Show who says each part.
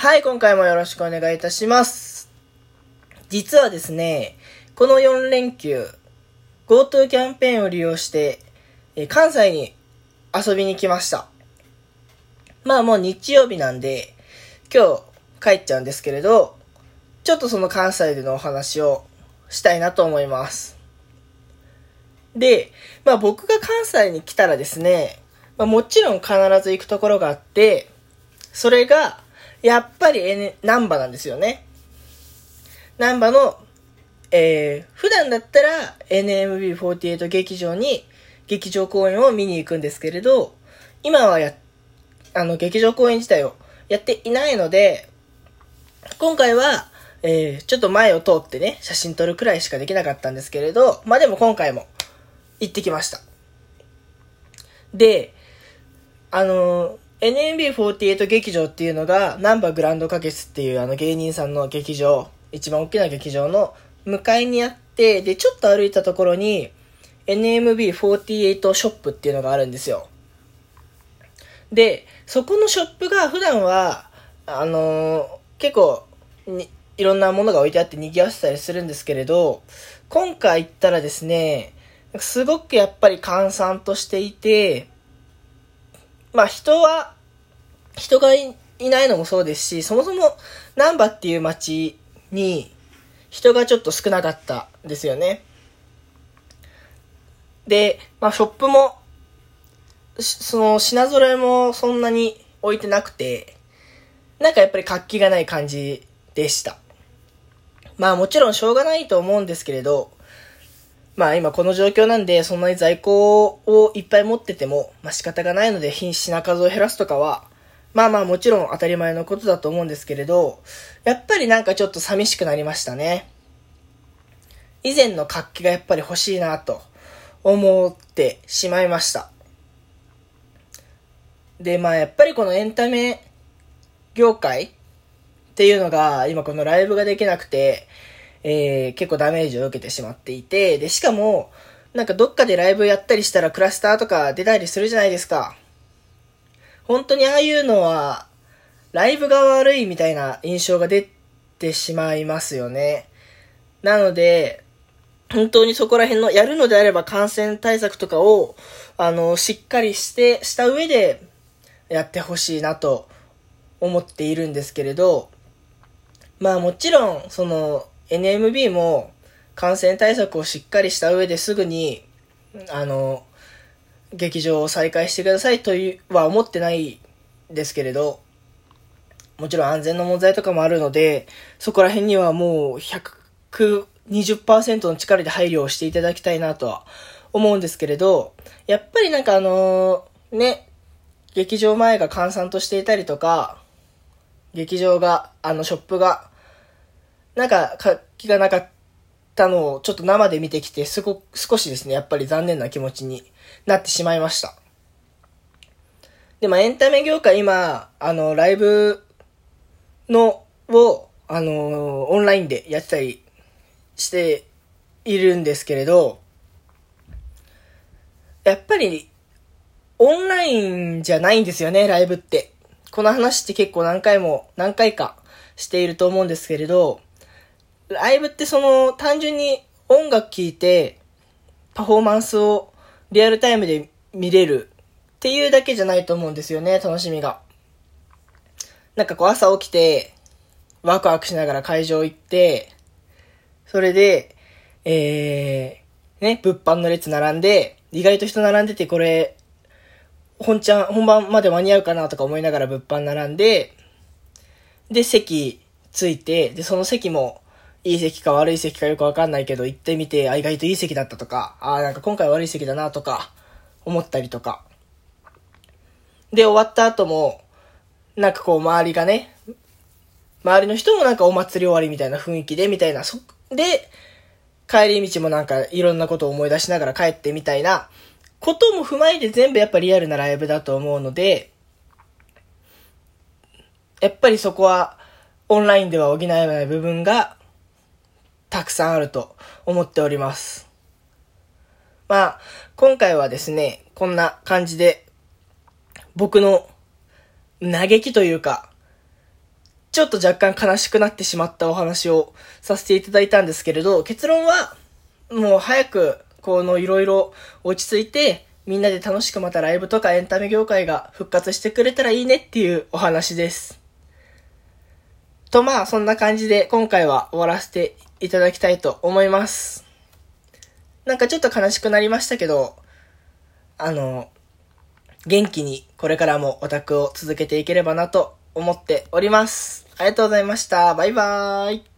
Speaker 1: はい、今回もよろしくお願いいたします。実はですね、この4連休、GoTo キャンペーンを利用して、え関西に遊びに来ました。まあもう日曜日なんで、今日帰っちゃうんですけれど、ちょっとその関西でのお話をしたいなと思います。で、まあ僕が関西に来たらですね、まあ、もちろん必ず行くところがあって、それが、やっぱり、N、ナンバなんですよね。ナンバの、えー、普段だったら NMB48 劇場に劇場公演を見に行くんですけれど、今はや、あの、劇場公演自体をやっていないので、今回は、えー、ちょっと前を通ってね、写真撮るくらいしかできなかったんですけれど、まあでも今回も行ってきました。で、あの、NMB48 劇場っていうのが、ナンバーグランド花月っていうあの芸人さんの劇場、一番大きな劇場の向かいにあって、で、ちょっと歩いたところに、NMB48 ショップっていうのがあるんですよ。で、そこのショップが普段は、あのー結構に、いろんなものが置いてあって賑わせたりするんですけれど、今回行ったらですね、すごくやっぱり閑散としていて、まあ人は、人がいないのもそうですし、そもそも難波っていう街に人がちょっと少なかったですよね。で、まあショップも、その品揃えもそんなに置いてなくて、なんかやっぱり活気がない感じでした。まあもちろんしょうがないと思うんですけれど、まあ今この状況なんで、そんなに在庫をいっぱい持ってても、まあ仕方がないので品品数を減らすとかは、まあまあもちろん当たり前のことだと思うんですけれど、やっぱりなんかちょっと寂しくなりましたね。以前の活気がやっぱり欲しいなと思ってしまいました。で、まあやっぱりこのエンタメ業界っていうのが今このライブができなくて、えー、結構ダメージを受けてしまっていて、で、しかも、なんかどっかでライブやったりしたらクラスターとか出たりするじゃないですか。本当にああいうのは、ライブが悪いみたいな印象が出てしまいますよね。なので、本当にそこら辺の、やるのであれば感染対策とかを、あの、しっかりして、した上で、やってほしいなと思っているんですけれど、まあもちろん、その、NMB も感染対策をしっかりした上ですぐに、あの、劇場を再開してくださいというは思ってないですけれど、もちろん安全の問題とかもあるので、そこら辺にはもう120%の力で配慮をしていただきたいなとは思うんですけれど、やっぱりなんかあのね、劇場前が閑散としていたりとか、劇場が、あのショップが、なんか活気がなかったのをちょっと生で見てきて、すご、少しですね、やっぱり残念な気持ちになってしまいました。で、まあエンタメ業界今、あの、ライブの、を、あの、オンラインでやってたりしているんですけれど、やっぱり、オンラインじゃないんですよね、ライブって。この話って結構何回も、何回かしていると思うんですけれど、ライブってその、単純に音楽聴いて、パフォーマンスをリアルタイムで見れるっていうだけじゃないと思うんですよね、楽しみが。なんかこう朝起きて、ワクワクしながら会場行って、それで、えー、ね、物販の列並んで、意外と人並んでてこれ、本ちゃん、本番まで間に合うかなとか思いながら物販並んで、で、席ついて、で、その席も、いい席か悪い席かよくわかんないけど、行ってみて、あ、意外といい席だったとか、あ、なんか今回悪い席だなとか、思ったりとか。で、終わった後も、なんかこう周りがね、周りの人もなんかお祭り終わりみたいな雰囲気で、みたいな、そ、で、帰り道もなんかいろんなことを思い出しながら帰ってみたいな、ことも踏まえて全部やっぱリアルなライブだと思うので、やっぱりそこはオンラインでは補えない部分がたくさんあると思っております。まあ、今回はですね、こんな感じで僕の嘆きというか、ちょっと若干悲しくなってしまったお話をさせていただいたんですけれど、結論は、もう早く、このいろいろ落ち着いて、みんなで楽しくまたライブとかエンタメ業界が復活してくれたらいいねっていうお話です。とまあ、そんな感じで今回は終わらせていただきたいと思います。なんかちょっと悲しくなりましたけど、あの、元気にこれからもオタクを続けていければなと思っております。ありがとうございました。バイバーイ。